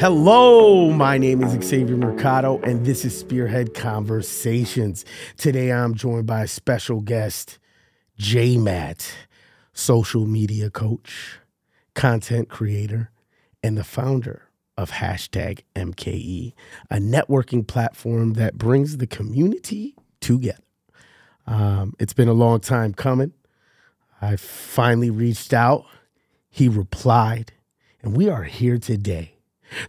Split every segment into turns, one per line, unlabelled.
Hello, my name is Xavier Mercado, and this is Spearhead Conversations. Today I'm joined by a special guest, J Matt, social media coach, content creator, and the founder of hashtag MKE, a networking platform that brings the community together. Um, it's been a long time coming. I finally reached out. He replied, and we are here today.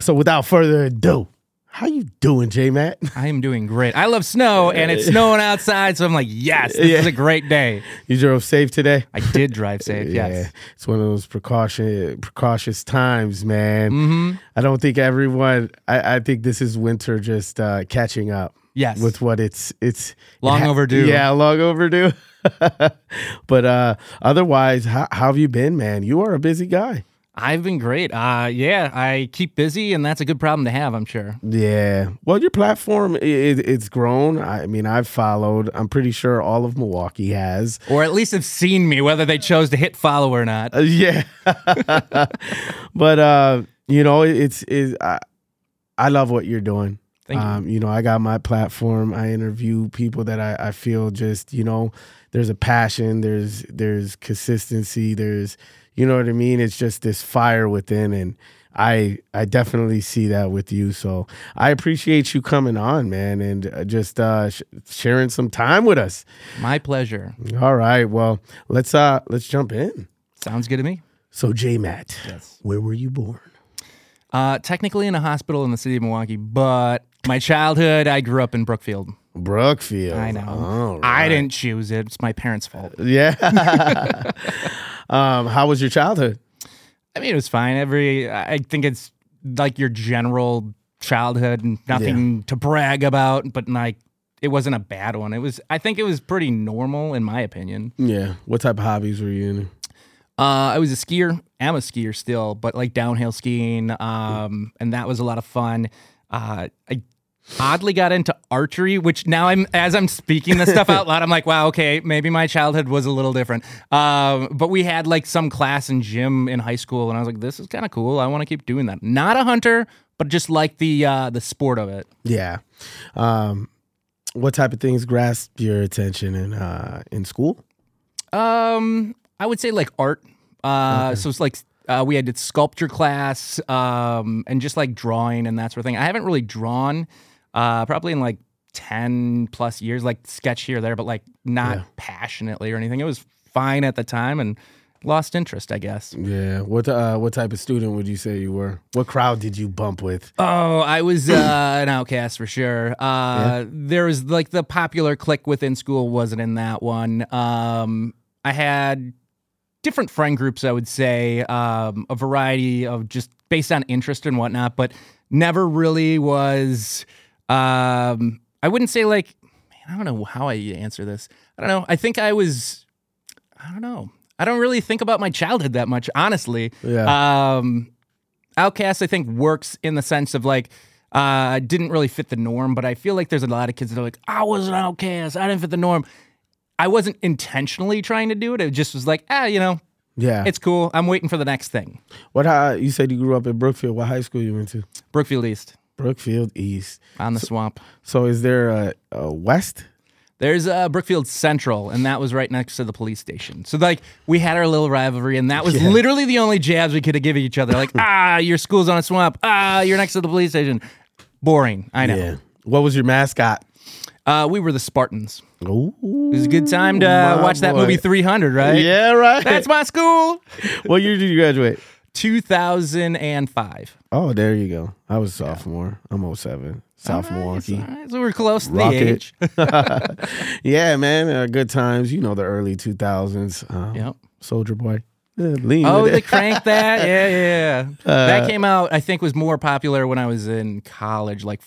So without further ado, how you doing, J Matt?
I am doing great. I love snow and it's snowing outside, so I'm like, yes, this
Yeah.
is a great day.
You drove safe today?
I did drive safe, yes.
It's one of those precaution precautious times, man. Mm-hmm. I don't think everyone I, I think this is winter just uh, catching up.
Yes.
With what it's it's it
Long overdue.
Yeah, long overdue. but uh otherwise, how, how have you been, man? You are a busy guy.
I've been great. Uh, yeah, I keep busy, and that's a good problem to have, I'm sure.
Yeah. Well, your platform it, it's grown. I mean, I've followed. I'm pretty sure all of Milwaukee has.
Or at least have seen me, whether they chose to hit follow or not.
Uh, yeah. but uh, you know, it's is I, I love what you're doing.
You.
um, you know, I got my platform. I interview people that I, I feel just, you know, there's a passion, there's there's consistency, there's you know what I mean? It's just this fire within and I I definitely see that with you. So I appreciate you coming on, man, and uh, just uh, sh- sharing some time with us.
My pleasure.
All right, well let's uh let's jump in.
Sounds good to me.
So J Matt,
Yes.
where were you born?
Uh, technically in a hospital in the city of Milwaukee, but my childhood, I grew up in Brookfield.
Brookfield.
I know.
All
I
right.
didn't choose it. It's my parents' fault.
Yeah. um, how was your childhood?
I mean, it was fine. Every, I think it's like your general childhood, and nothing to brag about, but like it wasn't a bad one. It was, I think it was pretty normal in my opinion.
Yeah. What type of hobbies were you in?
Uh, I was a skier. am a skier still, but like downhill skiing, um, and that was a lot of fun. Uh, I oddly got into archery, which now I'm as I'm speaking this stuff out loud, I'm like, wow, okay, maybe my childhood was a little different. Um, but we had like some class in gym in high school, and I was like, this is kind of cool. I want to keep doing that. Not a hunter, but just like the uh, the sport of it.
Yeah. Um, what type of things grasped your attention in uh, in school?
Um, I would say like art. Uh, so it's like uh, we had sculpture class, um, and just like drawing and that sort of thing. I haven't really drawn, uh, probably in like ten plus years, like sketch here or there, but like not
Yeah.
passionately or anything. It was fine at the time and lost interest, I guess.
Yeah. What uh, what type of student would you say you were? What crowd did you bump with?
Oh, I was uh, an outcast for sure. Uh, There was like the popular clique within school wasn't in that one. Um, I had different friend groups, I would say, um, a variety of just based on interest and whatnot, but never really was. Um, I wouldn't say like, man, I don't know how I answer this. I don't know. I think I was, I don't know. I don't really think about my childhood that much, honestly.
Yeah.
Um, Outcast, I think, works in the sense of like, uh, didn't really fit the norm, but I feel like there's a lot of kids that are like, I was an outcast, I didn't fit the norm. I wasn't intentionally trying to do it. It just was like, ah, you know,
yeah.
it's cool. I'm waiting for the next thing.
what uh, you said you grew up in Brookfield. What high school you went to?
Brookfield East
Brookfield East.
on the swamp.
So is there a, a West?
There's uh, Brookfield Central, and that was right next to the police station. So like we had our little rivalry, and that was
Yeah.
literally the only jabs we could have given each other. Like, ah, your school's on a swamp. Ah, you're next to the police station. Boring. I know.
Yeah. What was your mascot?
Uh, we were the Spartans.
Ooh,
It was a good time to uh, watch that movie 300, right?
Yeah, right.
That's my school.
what year did you graduate?
2005.
Oh, there you go. I was a sophomore. I'm 07. South Milwaukee.
All right, so we're close to the age.
yeah, man. Uh, good times. You know the early 2000s. Um,
Yep.
Soldier Boy. Yeah, lean
Oh, they cranked that. Yeah, yeah. yeah.
Uh,
that came out. I think was more popular when I was in college, like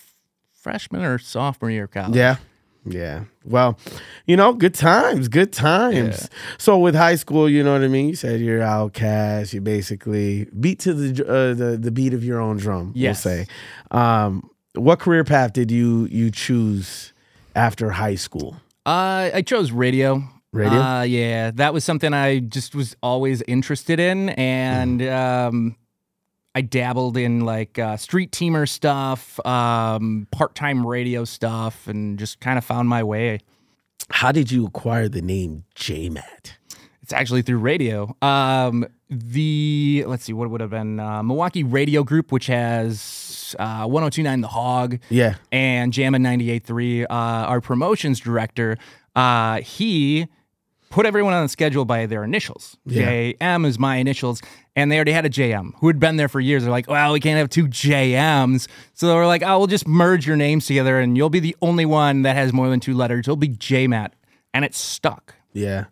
freshman or sophomore year of college.
Yeah. Yeah. Well, you know, good times, good times. So with high school, you know what I mean? You said you're outcast. You basically beat to the uh, the the beat of your own drum,
Yes.
we'll say. Um, what career path did you you choose after high school?
Uh, I chose radio.
Radio?
Uh, yeah, that was something I just was always interested in, and
Mm-hmm.
um, I dabbled in like uh, street teamer stuff, um, part-time radio stuff, and just kind of found my way.
How did you acquire the name JMATT?
It's actually through radio. Um, the let's see, what would have been uh, Milwaukee Radio Group, which has uh, 102.9 The Hog
Yeah.
and Jammin' 98.3. Uh, our promotions director, uh, he put everyone on the schedule by their initials.
Yeah.
JM is my initials, and they already had a JM who had been there for years. They're like, well, we can't have two JMs. So they were like, oh, we'll just merge your names together, and you'll be the only one that has more than two letters. It'll be JMATT. And it stuck.
Yeah.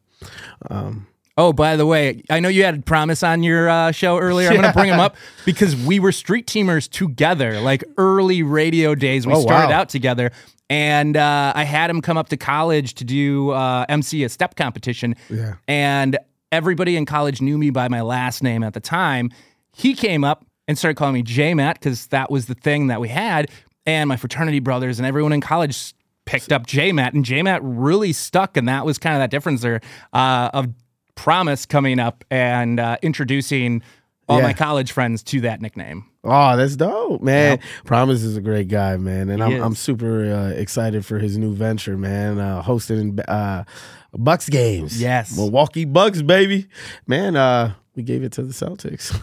Oh, by the way, I know you had Promise on your uh, show earlier. I'm going to bring him up because we were street teamers together, like early radio days. We
Oh,
started
wow.
out together. And uh, I had him come up to college to do uh, MC a step competition.
Yeah.
And everybody in college knew me by my last name at the time. He came up and started calling me J Matt because that was the thing that we had. And my fraternity brothers and everyone in college picked up J Matt, and J Matt really stuck. And that was kind of that difference there uh, of Promise coming up and uh, introducing all
Yeah.
my college friends to that nickname.
Oh, that's dope, man. Promise is a great guy, man, and I'm
is.
I'm super uh, excited for his new venture, man. Uh, hosting uh, Bucks games,
Yes.
Milwaukee Bucks, baby, man. Uh, we gave it to the Celtics,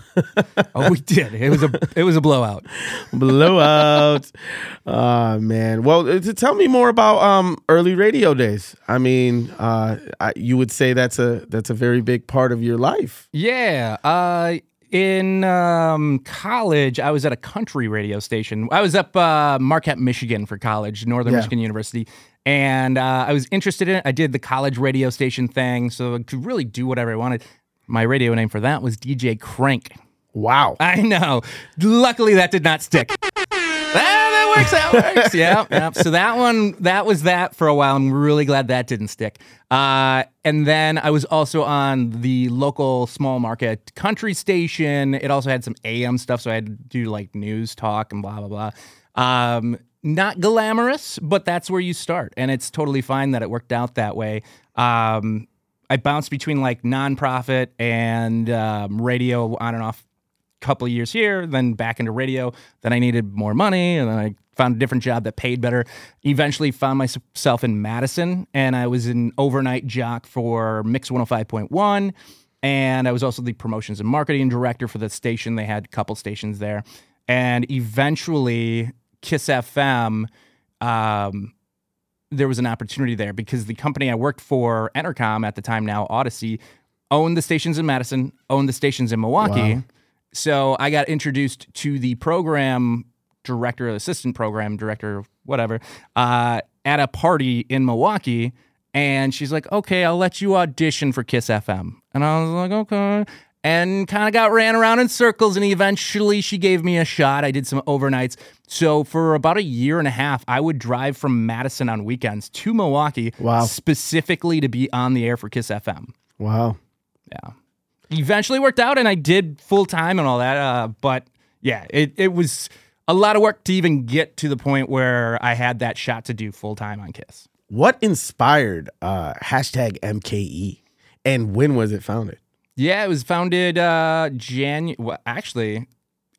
Oh, we did. It was a it was a blowout.
blowout. man. Well, uh, to tell me more about um, early radio days. I mean, uh, I, you would say that's a that's a very big part of your life.
Yeah. Uh, in um, college, I was at a country radio station. I was up uh, Marquette, Michigan for college, Northern
Yeah.
Michigan University. And uh, I was interested in it. I did the college radio station thing, so I could really do whatever I wanted. My radio name for that was DJ Crank.
Wow.
I know. Luckily, that did not stick. Ah, works. That works. yeah. So that one, that was that for a while. I'm really glad that didn't stick. Uh, and then I was also on the local small market country station. It also had some AM stuff, so I had to do like news talk and blah blah blah. Um, not glamorous, but that's where you start, and it's totally fine that it worked out that way. Um, I bounced between like nonprofit and um, radio on and off a couple of years here, then back into radio. Then I needed more money, and then I found a different job that paid better. Eventually, found myself in Madison, and I was an overnight jock for Mix 105.1. And I was also the promotions and marketing director for the station. They had a couple stations there. And eventually, Kiss FM, um, there was an opportunity there because the company I worked for, Entercom at the time now, Audacy, owned the stations in Madison, owned the stations in Milwaukee.
Wow.
So I got introduced to the program director, of assistant program director, whatever, uh, at a party in Milwaukee. And she's like, okay, I'll let you audition for Kiss FM. And I was like, okay. And kind of got ran around in circles. And eventually she gave me a shot. I did some overnights. So for about a year and a half, I would drive from Madison on weekends to Milwaukee
Wow.
specifically to be on the air for Kiss FM.
Wow.
Yeah. Eventually worked out and I did full time and all that. Uh, but yeah, it, it was a lot of work to even get to the point where I had that shot to do full time on Kiss.
What inspired uh, hashtag MKE, and when was it founded?
Yeah, it was founded uh Jan well, actually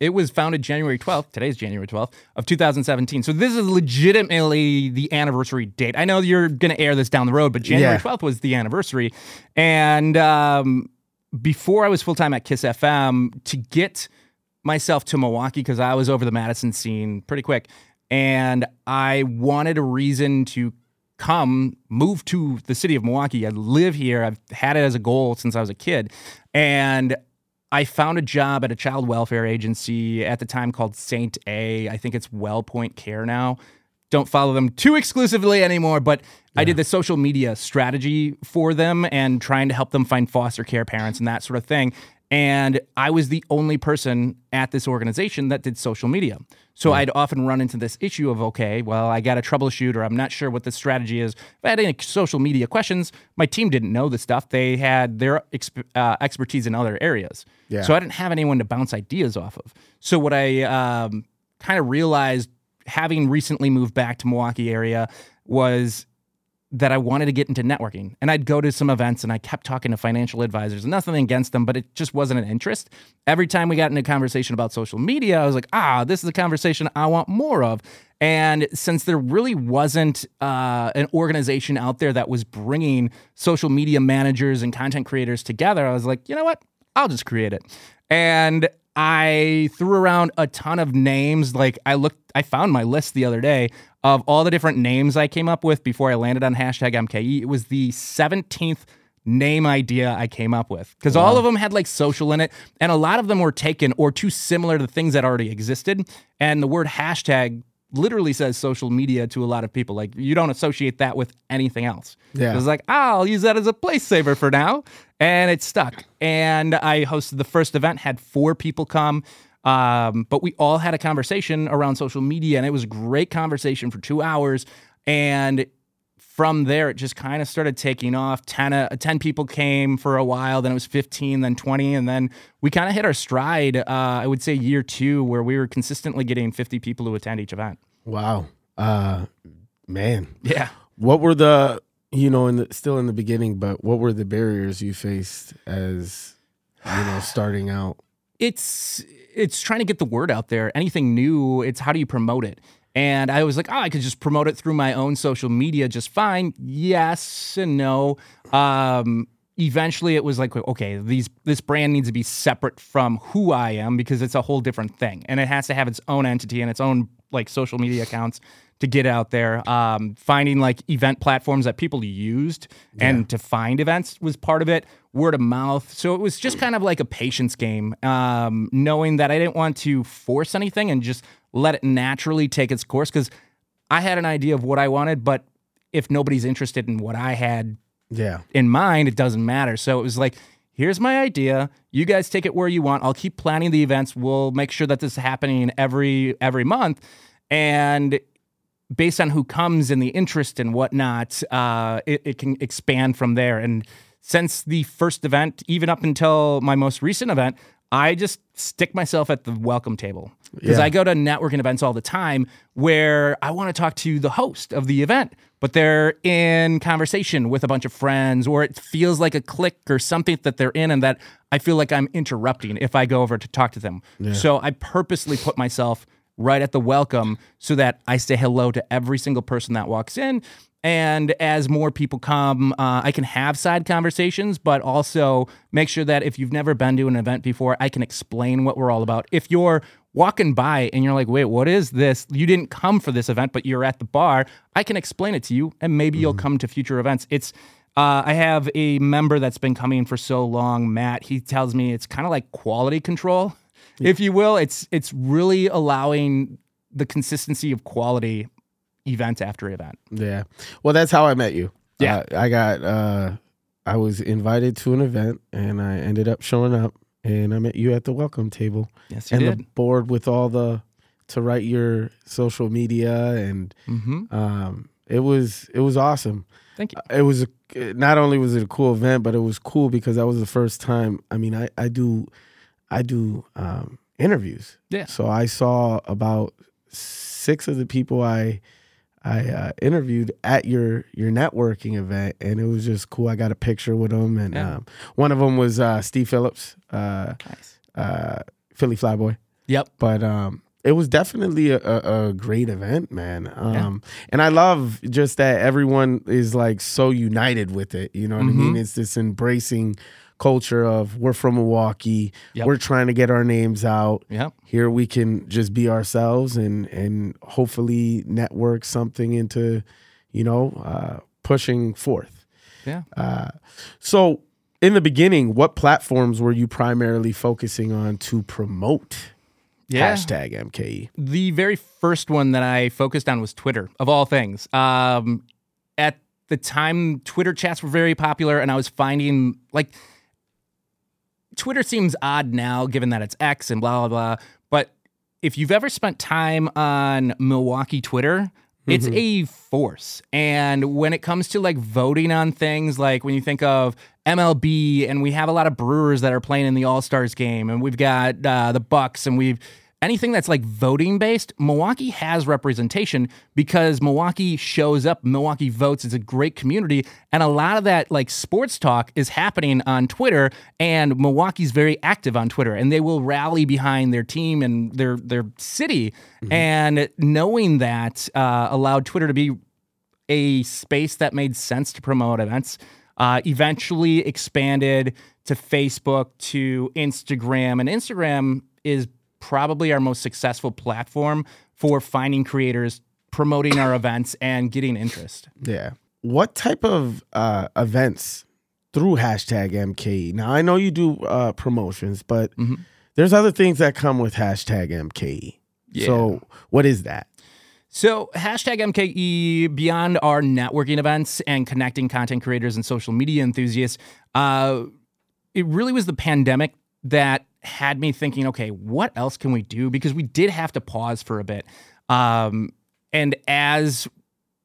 it was founded January 12th. Today's January 12th of 2017. So this is legitimately the anniversary date. I know you're going to air this down the road, but January
Yeah.
12th was the anniversary. And um, before I was full time at Kiss FM, to get myself to Milwaukee, because I was over the Madison scene pretty quick, and I wanted a reason to come move to the city of Milwaukee. I live here. I've had it as a goal since I was a kid. And I found a job at a child welfare agency at the time called Saint A. I think it's Wellpoint Care now. Don't follow them too exclusively anymore, but I did the social media strategy for them and trying to help them find foster care parents and that sort of thing. And I was the only person at this organization that did social media. So I'd often run into this issue of, okay, well, I got to troubleshoot or I'm not sure what the strategy is. If I had any social media questions, my team didn't know the stuff. They had their exp- uh, expertise in other areas.
Yeah.
So I didn't have anyone to bounce ideas off of. So what I um, kind of realized having recently moved back to Milwaukee area was that I wanted to get into networking. And I'd go to some events and I kept talking to financial advisors and nothing against them, but it just wasn't an interest. Every time we got into a conversation about social media, I was like, ah, this is a conversation I want more of. And since there really wasn't uh, an organization out there that was bringing social media managers and content creators together, I was like, you know what? I'll just create it. And I threw around a ton of names. Like I looked, I found my list the other day of all the different names I came up with before I landed on hashtag MKE. It was the 17th name idea I came up with because wow. all of them had like social in it, and a lot of them were taken or too similar to things that already existed. And the word hashtag literally says social media to a lot of people. Like you don't associate that with anything else. Yeah. It was like, oh, I'll use that as a place saver for now and it stuck. And I hosted the first event, had four people come. Um, but we all had a conversation around social media, and it was a great conversation for two hours. And from there, it just kind of started taking off. 10, uh, 10 people came for a while, then it was 15, then 20. And then we kind of hit our stride, uh, I would say, year two, where we were consistently getting 50 people to attend each event.
Wow. Uh, man.
Yeah.
What were the you know, in the, still in the beginning, but what were the barriers you faced as you know starting out?
It's it's trying to get the word out there. Anything new, it's how do you promote it? And I was like, oh, I could just promote it through my own social media just fine. Yes and no. Um, eventually, it was like, okay, these this brand needs to be separate from who I am because it's a whole different thing, and it has to have its own entity and its own like social media accounts to get out there. Um, finding like event platforms that people used yeah. and to find events was part of it. Word of mouth. So it was just kind of like a patience game, um, knowing that I didn't want to force anything and just let it naturally take its course because I had an idea of what I wanted, but if nobody's interested in what I had
yeah.
in mind, it doesn't matter. So it was like, here's my idea. You guys take it where you want. I'll keep planning the events. We'll make sure that this is happening every every month. And based on who comes and the interest and whatnot, uh, it, it can expand from there. And since the first event, even up until my most recent event, I just stick myself at the welcome table because yeah. I go to networking events all the time where I want to talk to the host of the event, but they're in conversation with a bunch of friends, or it feels like a click or something that they're in, and that I feel like I'm interrupting if I go over to talk to them. Yeah. So I purposely put myself right at the welcome so that I say hello to every single person that walks in. And as more people come, uh, I can have side conversations, but also make sure that if you've never been to an event before, I can explain what we're all about. If you're walking by and you're like, wait, what is this? You didn't come for this event, but you're at the bar, I can explain it to you and maybe mm-hmm. you'll come to future events. It's, uh, I have a member that's been coming for so long, Matt. He tells me it's kind of like quality control if you will. It's it's really allowing the consistency of quality event after event.
Yeah. Well, that's how I met you.
Yeah.
Uh, I got uh I was invited to an event and I ended up showing up and I met you at the welcome table.
Yes, you
and
did.
the board with all the to write your social media and
mm-hmm.
um it was it was awesome.
Thank you.
It was a, not only was it a cool event, but it was cool because that was the first time. I mean, I I do I do um, interviews.
Yeah.
So I saw about six of the people I I uh, interviewed at your your networking event, and it was just cool. I got a picture with them, and yeah. um, one of them was uh, Steve Phillips, uh, nice. Uh, Philly Flyboy.
Yep.
But um, it was definitely a, a, a great event, man. Um, yeah. And I love just that everyone is like so united with it. You know what mm-hmm. I mean? It's this embracing culture of we're from Milwaukee, yep. we're trying to get our names out.
Yep.
Here we can just be ourselves and and hopefully network something into, you know, uh, pushing forth.
Yeah. Uh,
so in the beginning, what platforms were you primarily focusing on to promote? Yeah. Hashtag MKE.
The very first one that I focused on was Twitter, of all things. Um, at the time, Twitter chats were very popular, and I was finding like Twitter seems odd now, given that it's X and blah, blah, blah. But if you've ever spent time on Milwaukee Twitter, it's mm-hmm. a force. And when it comes to like voting on things, like when you think of MLB, and we have a lot of Brewers that are playing in the All Stars game, and we've got uh, the Bucks, and we've anything that's like voting based, Milwaukee has representation because Milwaukee shows up, Milwaukee votes. It's a great community. And a lot of that like sports talk is happening on Twitter. And Milwaukee's very active on Twitter and they will rally behind their team and their their city. Mm-hmm. And knowing that uh, allowed Twitter to be a space that made sense to promote events. Uh, eventually expanded to Facebook, to Instagram, and Instagram is probably our most successful platform for finding creators, promoting our events, and getting interest.
Yeah. What type of uh, events through hashtag MKE? Now, I know you do uh, promotions, but mm-hmm. there's other things that come with hashtag MKE. Yeah. So, what is that?
So, hashtag MKE, beyond our networking events and connecting content creators and social media enthusiasts, uh, it really was the pandemic that had me thinking, okay, what else can we do? Because we did have to pause for a bit. Um, and as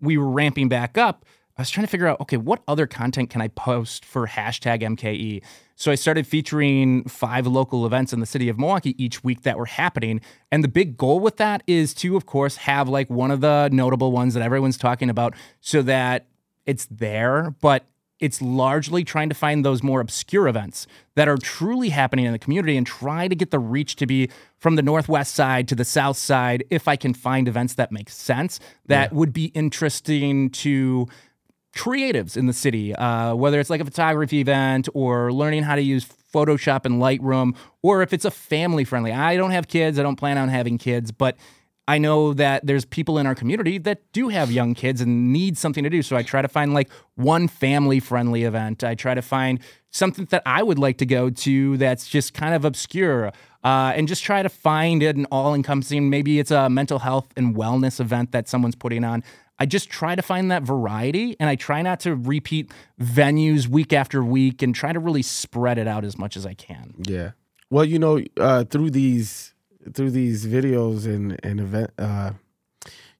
we were ramping back up, I was trying to figure out, okay, what other content can I post for hashtag MKE? So I started featuring five local events in the city of Milwaukee each week that were happening. And the big goal with that is to, of course, have like one of the notable ones that everyone's talking about so that it's there, but it's largely trying to find those more obscure events that are truly happening in the community and try to get the reach to be from the northwest side to the south side if I can find events that make sense that yeah. would be interesting to creatives in the city, uh, whether it's like a photography event or learning how to use Photoshop and Lightroom, or if it's a family friendly. I don't have kids, I don't plan on having kids, but I know that there's people in our community that do have young kids and need something to do. So I try to find like one family friendly event. I try to find something that I would like to go to that's just kind of obscure. Uh, and just try to find it an all encompassing, maybe it's a mental health and wellness event that someone's putting on. I just try to find that variety and I try not to repeat venues week after week and try to really spread it out as much as I can.
Yeah. Well, you know, uh, through these through these videos and and event uh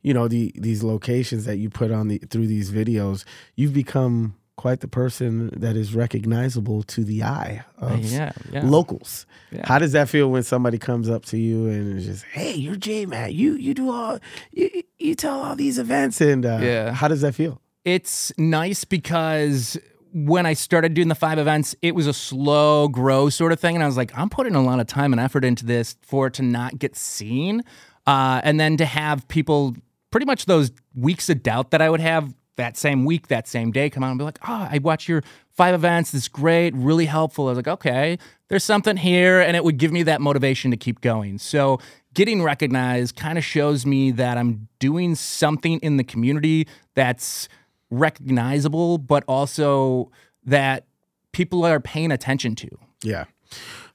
you know the these locations that you put on the through these videos you've become quite the person that is recognizable to the eye of yeah, yeah. locals. Yeah. How does that feel when somebody comes up to you and is just, "Hey, you're J Matt. You you do all you you tell all these events." And uh, yeah, how does that feel?
It's nice because when I started doing the five events, it was a slow grow sort of thing. And I was like, I'm putting a lot of time and effort into this for it to not get seen. Uh, and then to have people pretty much those weeks of doubt that I would have that same week, that same day, come out and be like, oh, I watched your five events. This is great, really helpful. I was like, okay, there's something here. And it would give me that motivation to keep going. So getting recognized kind of shows me that I'm doing something in the community that's recognizable, but also that people are paying attention to.
Yeah.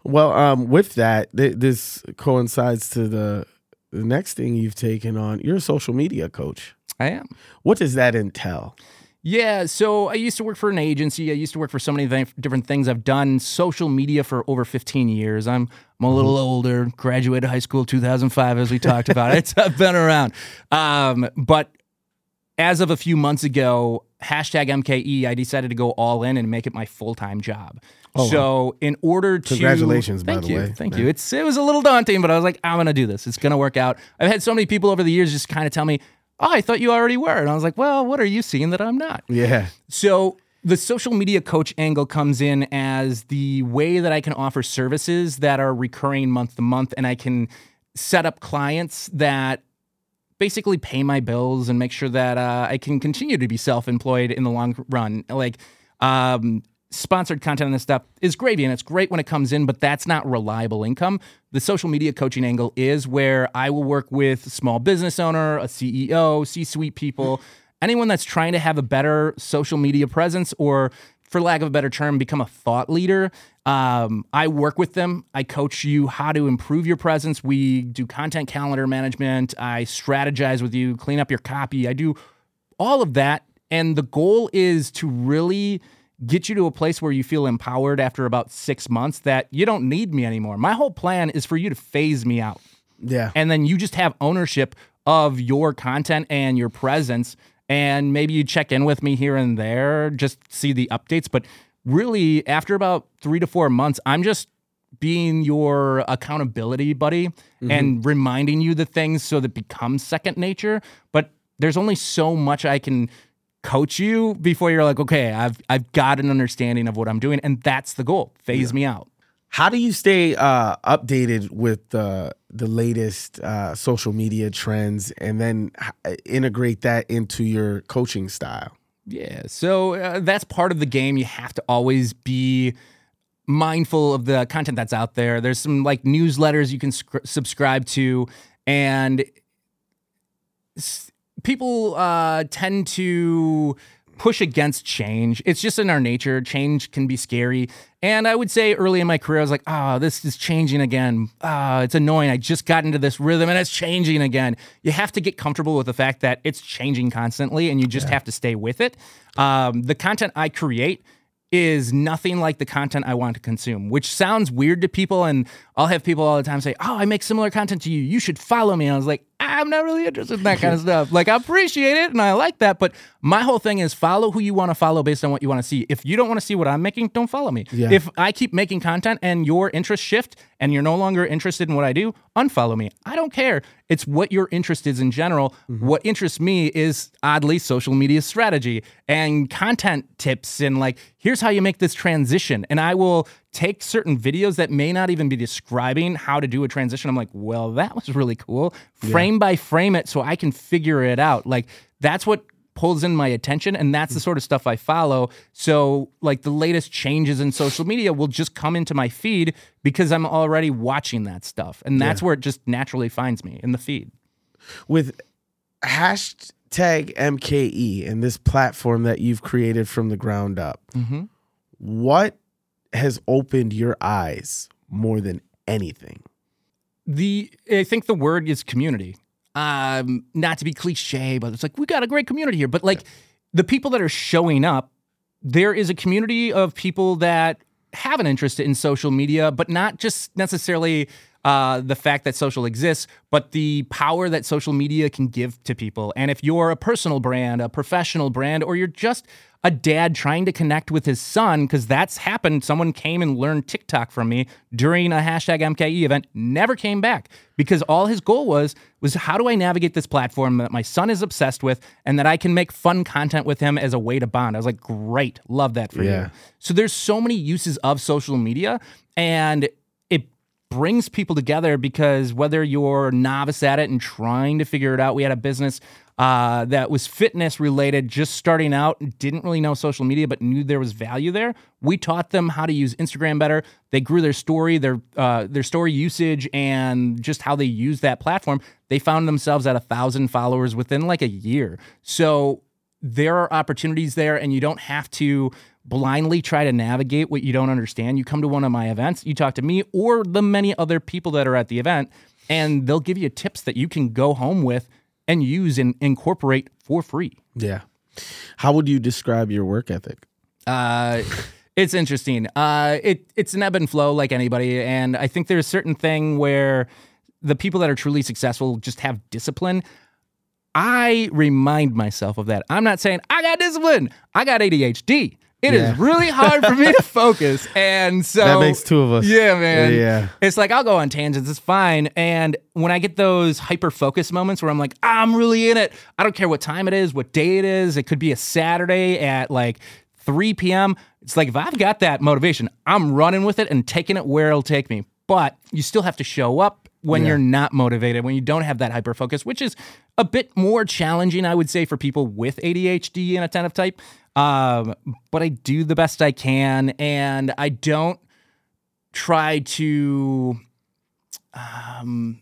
Well, um, with that, th- this coincides to the the next thing you've taken on. You're a social media coach.
I am.
What does that entail?
Yeah, so I used to work for an agency. I used to work for so many th- different things. I've done social media for over 15 years. I'm I'm a little mm-hmm. older. Graduated high school 2005, as we talked about. It's I've been around, um, but as of a few months ago, hashtag MKE, I decided to go all in and make it my full time job. Oh, so wow. in order to
congratulations, by
the
you, way,
thank man. you. It's it was a little daunting, but I was like, I'm gonna do this. It's gonna work out. I've had so many people over the years just kind of tell me, "Oh, I thought you already were," and I was like, "Well, what are you seeing that I'm not?"
Yeah.
So the social media coach angle comes in as the way that I can offer services that are recurring month to month, and I can set up clients that basically pay my bills and make sure that uh, I can continue to be self-employed in the long run. Like um, sponsored content and this stuff is gravy and it's great when it comes in, but that's not reliable income. The social media coaching angle is where I will work with small business owner, a CEO, C-suite people, anyone that's trying to have a better social media presence or for lack of a better term, become a thought leader. Um, I work with them. I coach you how to improve your presence. We do content calendar management. I strategize with you, clean up your copy. I do all of that. And the goal is to really get you to a place where you feel empowered after about six months that you don't need me anymore. My whole plan is for you to phase me out.
Yeah.
And then you just have ownership of your content and your presence and maybe you check in with me here and there, just see the updates. But really, after about three to four months, I'm just being your accountability buddy and reminding you the things so that becomes second nature. But there's only so much I can coach you before you're like, okay, I've I've got an understanding of what I'm doing, and that's the goal. Phase me out.
How do you stay uh, updated with uh, the latest uh, social media trends and then h- integrate that into your coaching style?
Yeah, so uh, that's part of the game. You have to always be mindful of the content that's out there. There's some like newsletters you can sc- subscribe to, and s- people uh, tend to push against change. It's just in our nature. Change can be scary. And I would say early in my career, I was like, oh, this is changing again. Ah, it's annoying. I just got into this rhythm and it's changing again. You have to get comfortable with the fact that it's changing constantly and you just have to stay with it. Um, the content I create is nothing like the content I want to consume, which sounds weird to people. And I'll have people all the time say, Oh, I make similar content to you. You should follow me. And I was like, I'm not really interested in that kind of stuff. Like, I appreciate it and I like that. But my whole thing is follow who you want to follow based on what you want to see. If you don't want to see what I'm making, don't follow me.
Yeah.
If I keep making content and your interests shift and you're no longer interested in what I do, unfollow me. I don't care. It's what your interest is in general. Mm-hmm. What interests me is oddly social media strategy and content tips and like, here's how you make this transition. And I will take certain videos that may not even be describing how to do a transition. I'm like, well, that was really cool. Frame by frame it so I can figure it out. Like, that's what pulls in my attention and that's the sort of stuff I follow. So like the latest changes in social media will just come into my feed because I'm already watching that stuff. And that's where it just naturally finds me in the feed.
With hashtag MKE and this platform that you've created from the ground up,
Mhm.
what has opened your eyes more than anything?
The I think the word is community. Um, not to be cliche, but it's like we got a great community here. But like the people that are showing up, there is a community of people that have an interest in social media, but not just necessarily uh, the fact that social exists, but the power that social media can give to people. And if you're a personal brand, a professional brand, or you're just a dad trying to connect with his son, because that's happened. Someone came and learned TikTok from me during a hashtag MKE event, never came back because all his goal was was how do I navigate this platform that my son is obsessed with and that I can make fun content with him as a way to bond. I was like, great, love that for
Yeah.
you. So there's so many uses of social media and brings people together because whether you're novice at it and trying to figure it out, we had a business uh, that was fitness related, just starting out, didn't really know social media, but knew there was value there. We taught them how to use Instagram better. They grew their story, their uh, their story usage, and just how they use that platform. They found themselves at a thousand followers within like a year. So there are opportunities there, and you don't have to blindly try to navigate what you don't understand. You come to one of my events, you talk to me or the many other people that are at the event, and they'll give you tips that you can go home with and use and incorporate for free.
Yeah. How would you describe your work ethic?
Uh, it's interesting. Uh, it it's an ebb and flow like anybody, and I think there's a certain thing where the people that are truly successful just have discipline. I remind myself of that. I'm not saying I got discipline. I got ADHD. It is
Yeah.
really hard for me to focus, and so
That makes two of us.
Yeah, man.
Yeah.
It's like I'll go on tangents. It's fine. And when I get those hyper focus moments where I'm like, I'm really in it. I don't care what time it is, what day it is. It could be a Saturday at like 3 p.m. It's like if I've got that motivation, I'm running with it and taking it where it'll take me. But you still have to show up when
Yeah.
you're not motivated, when you don't have that hyper focus, which is a bit more challenging, I would say, for people with ADHD and attentive type. Um, but I do the best I can, and I don't try to um,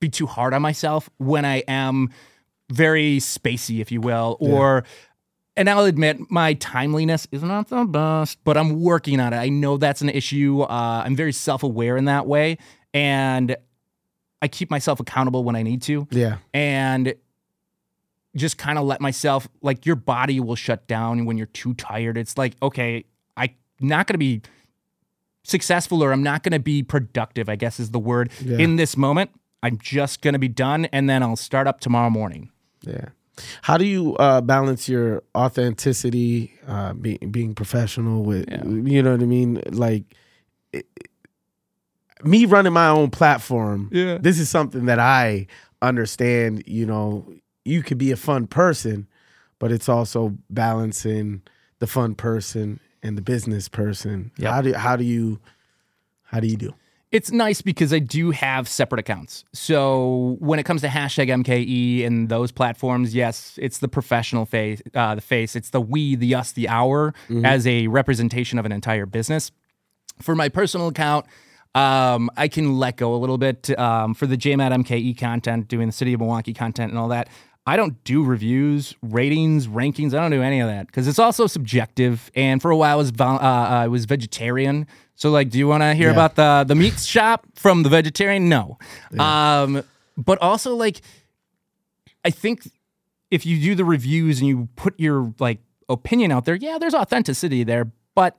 be too hard on myself when I am very spacey, if you will, or. And I'll admit my timeliness is not the best, but I'm working on it. I know that's an issue. Uh, I'm very self aware in that way. And I keep myself accountable when I need to
Yeah.
and just kind of let myself like your body will shut down when you're too tired. It's like, okay, I'm not going to be successful or I'm not going to be productive, I guess is the word
Yeah.
in this moment. I'm just going to be done and then I'll start up tomorrow morning.
Yeah. How do you uh, balance your authenticity, uh, be, being professional with,
Yeah.
you know what I mean? Like, it, me running my own platform.
Yeah.
This is something that I understand. You know, you could be a fun person, but it's also balancing the fun person and the business person.
Yep.
How do how do you how do you do?
It's nice because I do have separate accounts. So when it comes to hashtag MKE and those platforms, yes, it's the professional face, uh, the face. It's the we, the us, the our as a representation of an entire business. For my personal account, um, I can let go a little bit um, for the JMATT MKE content, doing the City of Milwaukee content and all that. I don't do reviews, ratings, rankings. I don't do any of that because it's also subjective. And for a while, I was uh, I was vegetarian. So, like, do you want to hear
Yeah.
about the the meat shop from the vegetarian? No. Um, but also, like, I think if you do the reviews and you put your like opinion out there, yeah, there's authenticity there, but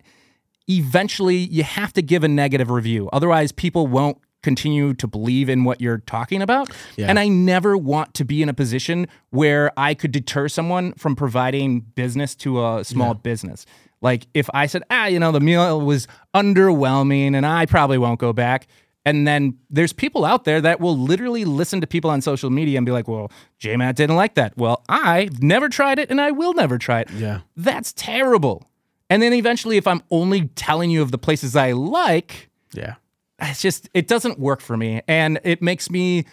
eventually you have to give a negative review. Otherwise, people won't continue to believe in what you're talking about.
Yeah.
And I never want to be in a position where I could deter someone from providing business to a small business. Like if I said, ah, you know, the meal was underwhelming and I probably won't go back. And then there's people out there that will literally listen to people on social media and be like, well, J JMATT didn't like that. Well, I've never tried it and I will never try it.
Yeah.
That's terrible. And then eventually, if I'm only telling you of the places I like,
Yeah.
it's just, it doesn't work for me. And it makes me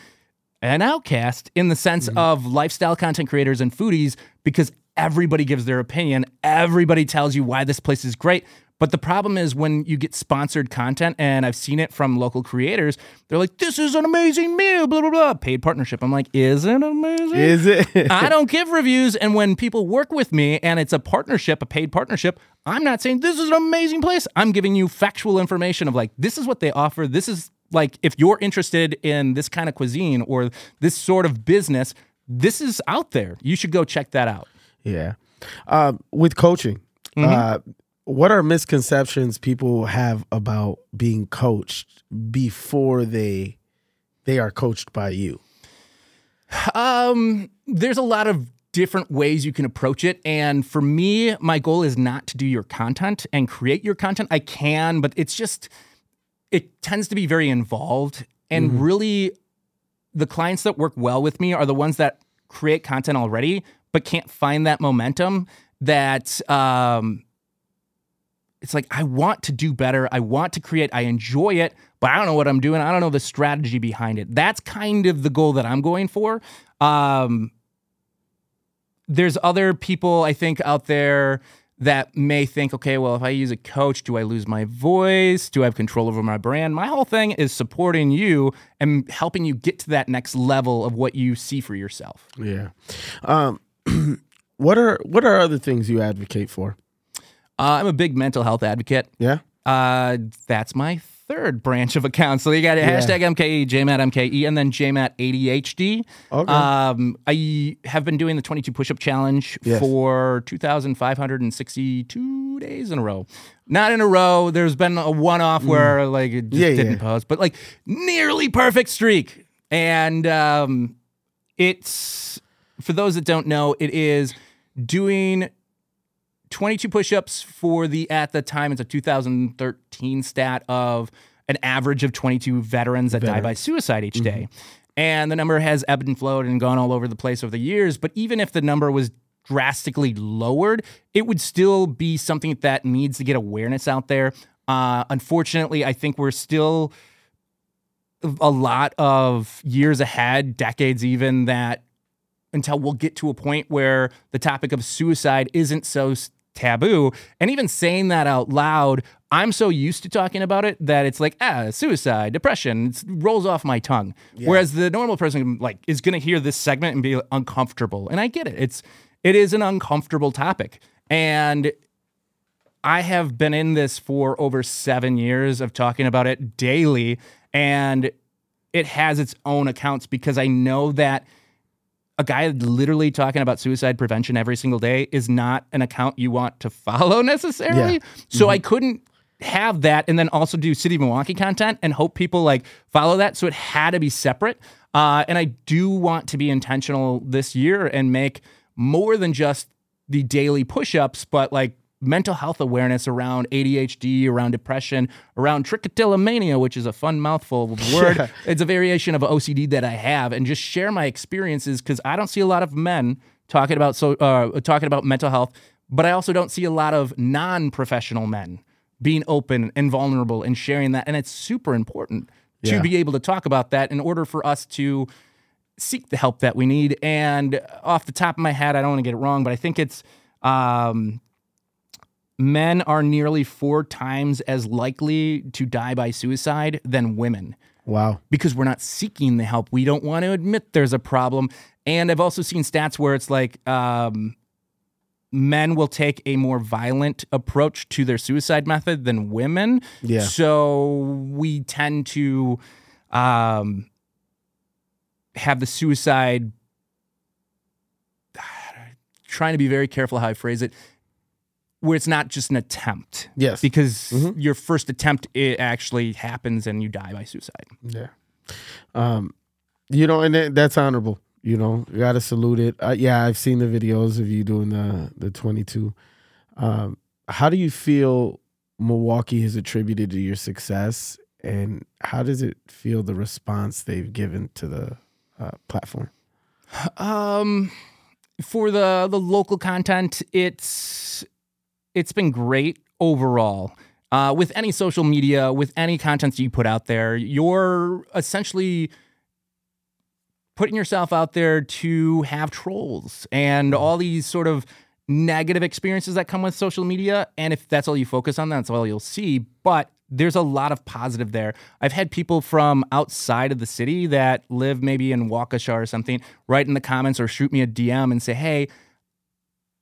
an outcast in the sense mm-hmm. of lifestyle content creators and foodies because everybody gives their opinion. Everybody tells you why this place is great. But the problem is when you get sponsored content, and I've seen it from local creators, they're like, this is an amazing meal, blah, blah, blah. Paid partnership. I'm like, is it amazing?
Is it?
I don't give reviews. And when people work with me and it's a partnership, a paid partnership, I'm not saying this is an amazing place. I'm giving you factual information of like, this is what they offer. This is like, if you're interested in this kind of cuisine or this sort of business, this is out there. You should go check that out.
Yeah. Um, with coaching,
Mm-hmm.
uh, what are misconceptions people have about being coached before they they are coached by you?
Um, there's a lot of different ways you can approach it. And for me, my goal is not to do your content and create your content. I can, but it's just, it tends to be very involved. And really, the clients that work well with me are the ones that create content already, but can't find that momentum that, um, it's like I want to do better. I want to create. I enjoy it, but I don't know what I'm doing. I don't know the strategy behind it. That's kind of the goal that I'm going for. Um, there's other people I think out there that may think, okay, well, if I use a coach, do I lose my voice? Do I have control over my brand? My whole thing is supporting you and helping you get to that next level of what you see for yourself.
Yeah. Um, what are what are other things you advocate for?
Uh, I'm a big mental health advocate.
Yeah.
Uh, that's my third branch of accounts. So you got hashtag MKE, JMATT MKE, and then JMATT ADHD.
Okay.
Um, I have been doing the 22 push up challenge
Yes.
for 2,562 days in a row. Not in a row. There's been a one off where like it just
Mm. Yeah,
didn't
yeah.
post, but like nearly perfect streak. And um, it's for those that don't know, it is doing 22 push-ups for the at the time it's a 2013 stat of an average of 22 veterans that die by suicide each day. And the number has ebbed and flowed and gone all over the place over the years, but even if the number was drastically lowered, it would still be something that needs to get awareness out there. Uh, unfortunately, I think we're still a lot of years ahead, decades even, that until we'll get to a point where the topic of suicide isn't so taboo. And even saying that out loud, I'm so used to talking about it that it's like, ah, suicide, depression, it rolls off my tongue. Whereas the normal person like is gonna hear this segment and be uncomfortable. And I get it. It's it is an uncomfortable topic. And I have been in this for over seven years of talking about it daily, and it has its own accounts because I know that a guy literally talking about suicide prevention every single day is not an account you want to follow necessarily.
Yeah.
So I couldn't have that and then also do City of Milwaukee content and hope people like follow that. So it had to be separate. Uh, and I do want to be intentional this year and make more than just the daily push ups, but like mental health awareness around ADHD, around depression, around trichotillomania, which is a fun mouthful of word.
Yeah.
It's a variation of OCD that I have, and just share my experiences because I don't see a lot of men talking about so uh, talking about mental health, but I also don't see a lot of non-professional men being open and vulnerable and sharing that, and it's super important to be able to talk about that in order for us to seek the help that we need. And off the top of my head, I don't want to get it wrong, but I think it's um, men are nearly four times as likely to die by suicide than women
Wow.
because we're not seeking the help. We don't want to admit there's a problem. And I've also seen stats where it's like um, men will take a more violent approach to their suicide method than women.
Yeah.
So we tend to um, have the suicide. Trying to be very careful how I phrase it, where it's not just an attempt
Yes.
because your first attempt it actually happens and you die by suicide.
Yeah. Um, you know, and that, that's honorable. You know, you got to salute it. Uh, yeah, I've seen the videos of you doing the the 22. Um, how do you feel Milwaukee has attributed to your success, and how does it feel the response they've given to the uh, platform?
Um, for the the local content, it's it's been great overall. Uh, with any social media, with any content you put out there, you're essentially putting yourself out there to have trolls and all these sort of negative experiences that come with social media. And if that's all you focus on, that's all you'll see. But there's a lot of positive there. I've had people from outside of the city that live maybe in Waukesha or something write in the comments or shoot me a DM and say, hey,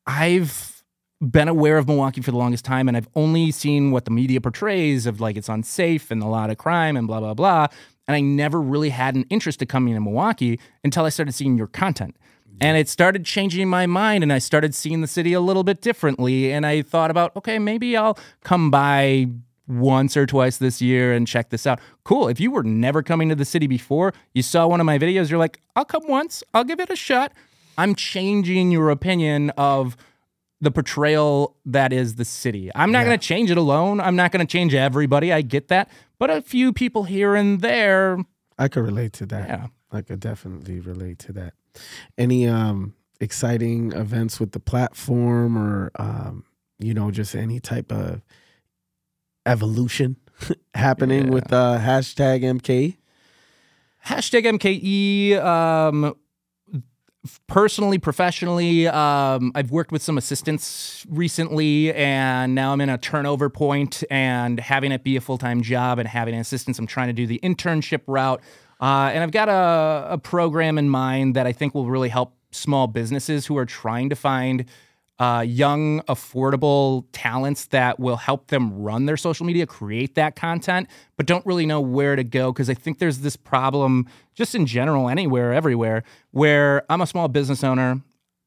I've been aware of Milwaukee for the longest time and I've only seen what the media portrays of like it's unsafe and a lot of crime and blah, blah, blah. And I never really had an interest to coming to Milwaukee until I started seeing your content. And it started changing my mind, and I started seeing the city a little bit differently. And I thought about, okay, maybe I'll come by once or twice this year and check this out. Cool. If you were never coming to the city before, you saw one of my videos, you're like, I'll come once, I'll give it a shot. I'm changing your opinion of the portrayal that is the city. I'm not going to change it alone. I'm not going to change everybody. I get that. But a few people here and there,
I could relate to that.
yeah.
I could definitely relate to that. Any um exciting events with the platform or um you know just any type of evolution happening
Yeah.
with uh hashtag MK?
Hashtag MKE. Um, personally, professionally, um, I've worked with some assistants recently, and now I'm in a turnover point and having it be a full time job and having an assistant. I'm trying to do the internship route. Uh, and I've got a, a program in mind that I think will really help small businesses who are trying to find uh, young, affordable talents that will help them run their social media, create that content, but don't really know where to go. Because I think there's this problem, just in general, anywhere, everywhere, where I'm a small business owner.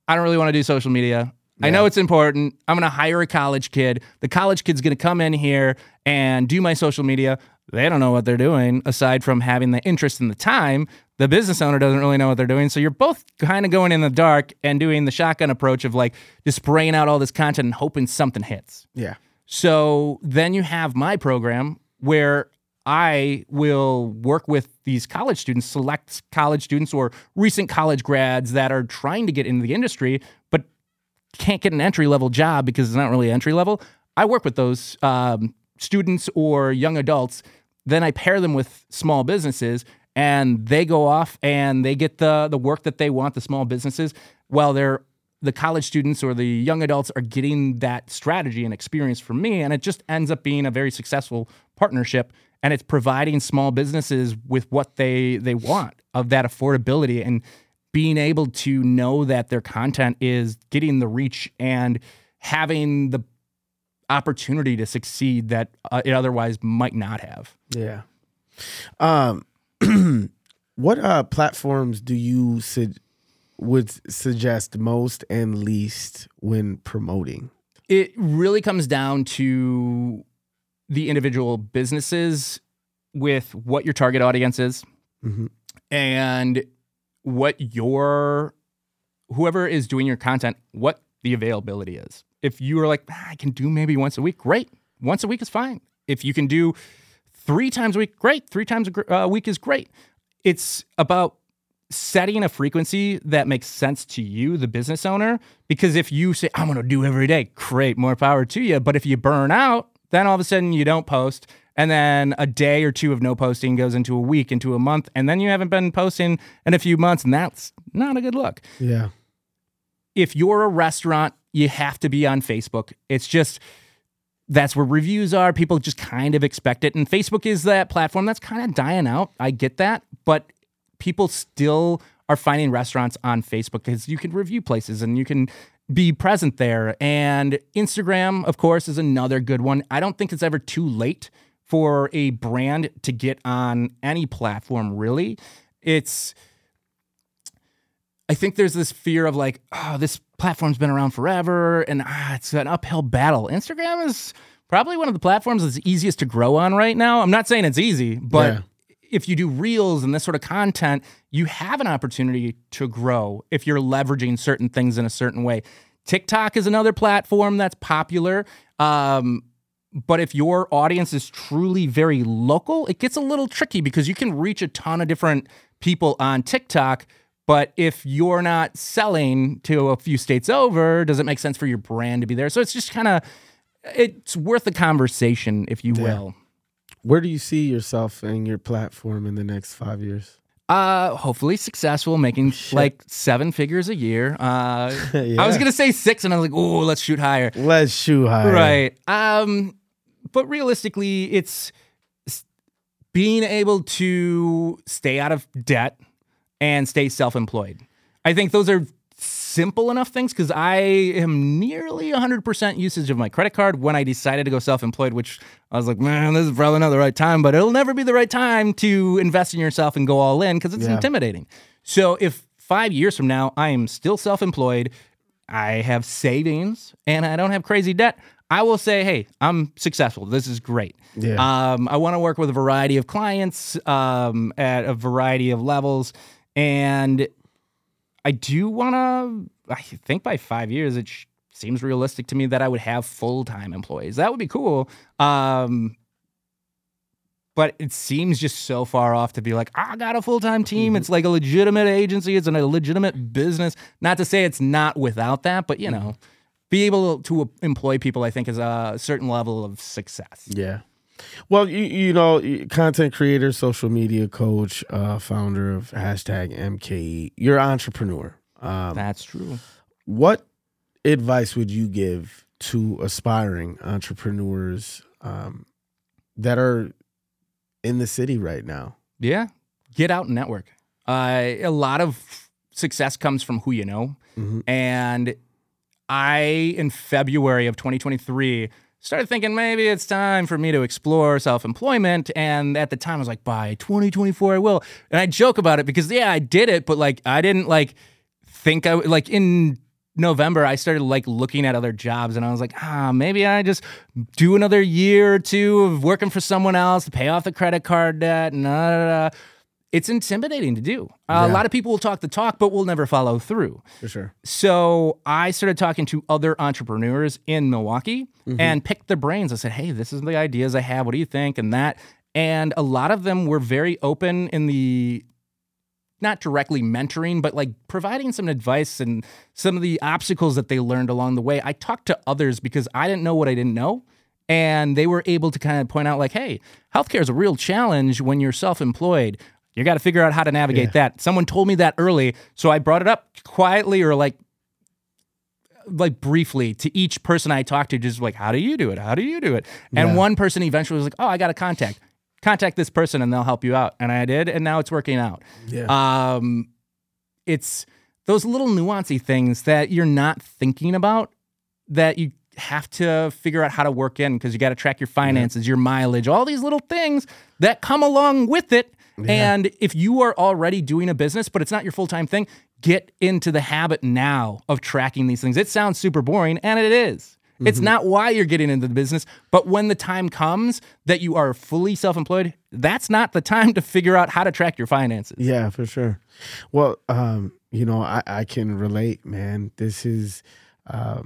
I don't really want to do social media. I know it's important. I'm going to hire a college kid. The college kid's going to come in here and do my social media. They don't know what they're doing aside from having the interest and the time. The business owner doesn't really know what they're doing. So you're both kind of going in the dark and doing the shotgun approach of like just spraying out all this content and hoping something hits.
Yeah.
So then you have my program where I will work with these college students, select college students or recent college grads that are trying to get into the industry, but can't get an entry level job because it's not really entry level. I work with those um, students or young adults. Then I pair them with small businesses and they go off and they get the, the work that they want, the small businesses, while they're the college students or the young adults are getting that strategy and experience from me. And it just ends up being a very successful partnership. And it's providing small businesses with what they they want of that affordability and being able to know that their content is getting the reach and having the opportunity to succeed that uh, it otherwise might not have.
Yeah. Um what uh platforms do you su- would suggest most and least when promoting?
It really comes down to the individual businesses with what your target audience is
Mhm.
and what your whoever is doing your content, what the availability is. If you are like, "Ah, I can do maybe once a week, great. Once a week is fine. If you can do three times a week, great. Three times a uh, week is great. It's about setting a frequency that makes sense to you, the business owner. Because if you say, I'm going to do every day, great, more power to you. But if you burn out, then all of a sudden you don't post. And then a day or two of no posting goes into a week, into a month. And then you haven't been posting in a few months. And that's not a good look.
Yeah.
If you're a restaurant, you have to be on Facebook. It's just, that's where reviews are. People just kind of expect it. And Facebook is that platform that's kind of dying out. I get that. But people still are finding restaurants on Facebook because you can review places and you can be present there. And Instagram, of course, is another good one. I don't think it's ever too late for a brand to get on any platform, really. It's, I think there's this fear of like, oh, this platform's been around forever and ah, it's an uphill battle. Instagram is probably one of the platforms that's easiest to grow on right now. I'm not saying it's easy, but
Yeah.
if you do reels and this sort of content, you have an opportunity to grow if you're leveraging certain things in a certain way. TikTok is another platform that's popular. Um, but if your audience is truly very local, it gets a little tricky because you can reach a ton of different people on TikTok. But if you're not selling to a few states over, does it make sense for your brand to be there? So it's just kind of, it's worth the conversation, if you will.
Where do you see yourself and your platform in the next five years?
Uh, hopefully successful, making like seven figures a year. Uh, I was gonna say six, and I was like, oh, let's shoot higher.
Let's shoot higher,
Right. Um, but realistically, it's being able to stay out of debt and stay self-employed. I think those are simple enough things because I am nearly 100% usage of my credit card when I decided to go self-employed, which I was like, man, this is probably not the right time, but it'll never be the right time to invest in yourself and go all in because it's
Yeah.
intimidating. So if five years from now I am still self-employed, I have savings and I don't have crazy debt, I will say, hey, I'm successful. This is great.
Yeah.
Um, I want to work with a variety of clients um, at a variety of levels. And I do want to, I think by five years, it sh- seems realistic to me that I would have full time employees. That would be cool. Um, but it seems just so far off to be like, ah, I got a full time team. Mm-hmm. It's like a legitimate agency, it's a legitimate business. Not to say it's not without that, but you mm-hmm. know, be able to employ people, I think, is a certain level of success.
Yeah. Well, you you know, content creator, social media coach, uh, founder of hashtag MKE. You're an entrepreneur. Um,
That's true.
what advice would you give to aspiring entrepreneurs um, that are in the city right now?
Yeah. Get out and network. Uh, a lot of success comes from who you know.
Mhm.
And I, in February of 2023, started thinking maybe it's time for me to explore self employment. And at the time, I was like, by 2024, I will. And I joke about it because, yeah, I did it, but like, I didn't like think I, like, in November, I started like looking at other jobs and I was like, ah, maybe I just do another year or two of working for someone else to pay off the credit card debt. And da. It's intimidating to do. Uh, A lot of people will talk the talk, but will never follow through.
For sure.
So I started talking to other entrepreneurs in Milwaukee
Mm-hmm.
and picked their brains. I said, hey, this is the ideas I have. What do you think? And that. And a lot of them were very open in the not directly mentoring, but like providing some advice and some of the obstacles that they learned along the way. I talked to others because I didn't know what I didn't know. And they were able to kind of point out, like, hey, healthcare is a real challenge when you're self employed. You got to figure out how to navigate that. Someone told me that early. So I brought it up quietly or like, like briefly to each person I talked to, just like, how do you do it? How do you do it? And
Yeah.
one person eventually was like, oh, I got a contact. Contact this person and they'll help you out. And I did. And now it's working out.
Yeah.
Um, it's those little nuancy things that you're not thinking about that you have to figure out how to work in because you got to track your finances, your mileage, all these little things that come along with it. And if you are already doing a business, but it's not your full time thing, get into the habit now of tracking these things. It sounds super boring, and it is. It's not why you're getting into the business, but when the time comes that you are fully self employed, that's not the time to figure out how to track your finances.
Yeah, for sure. Well, um, you know, I, I can relate, man. This is uh,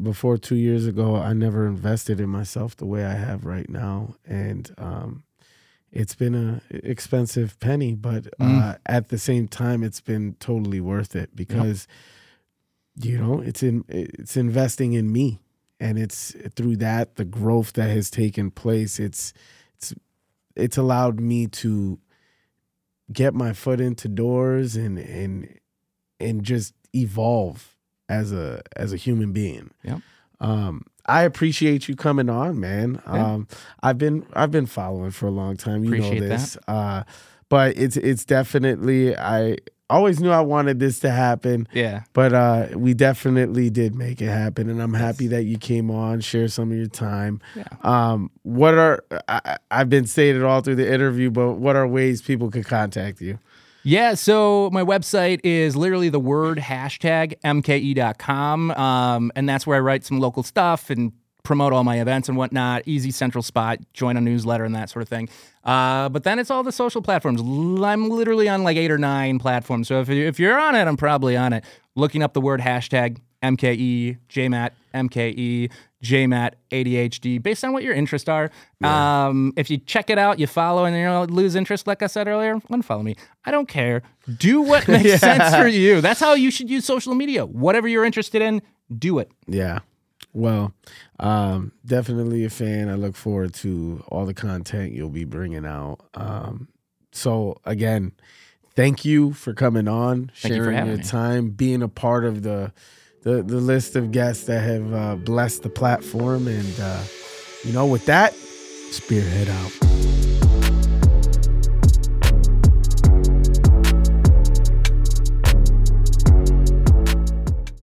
before two years ago, I never invested in myself the way I have right now, and um, it's been a expensive penny, but uh,
Mm.
at the same time, it's been totally worth it because you know it's in it's investing in me, and it's through that the growth that has taken place. It's it's it's allowed me to get my foot into doors and and and just evolve as a as a human being.
Yep.
Um, I appreciate you coming on, man.
Yeah.
Um, I've been I've been following for a long time. You
Appreciate
know
that.
this. Uh, but it's it's definitely I always knew I wanted this to happen.
Yeah.
But uh, we definitely did make it happen, and I'm happy that you came on, share some of your time.
Yeah.
Um, what are I, I- I've been saying it all through the interview, but what are ways people could contact you?
Yeah, so my website is literally the word hashtag mke.com. Um, and that's where I write some local stuff and promote all my events and whatnot. Easy central spot, join a newsletter and that sort of thing. Uh, but then it's all the social platforms. I'm literally on like eight or nine platforms. So if, if you're on it, I'm probably on it. Looking up the word hashtag MKE, JMATT, MKE, JMATT, ADHD, based on what your interests are. Um, if you check it out, you follow, and you know lose interest, like I said earlier, unfollow me. I don't care. Do what makes sense for you. That's how you should use social media. Whatever you're interested in, do it.
Yeah. Well, um, definitely a fan. I look forward to all the content you'll be bringing out. Um, so again, thank you for coming on,
Thank you for
sharing
having
your
me.
time, being a part of the the, the list of guests that have uh, blessed the platform. And uh, you know, with that, spearhead out.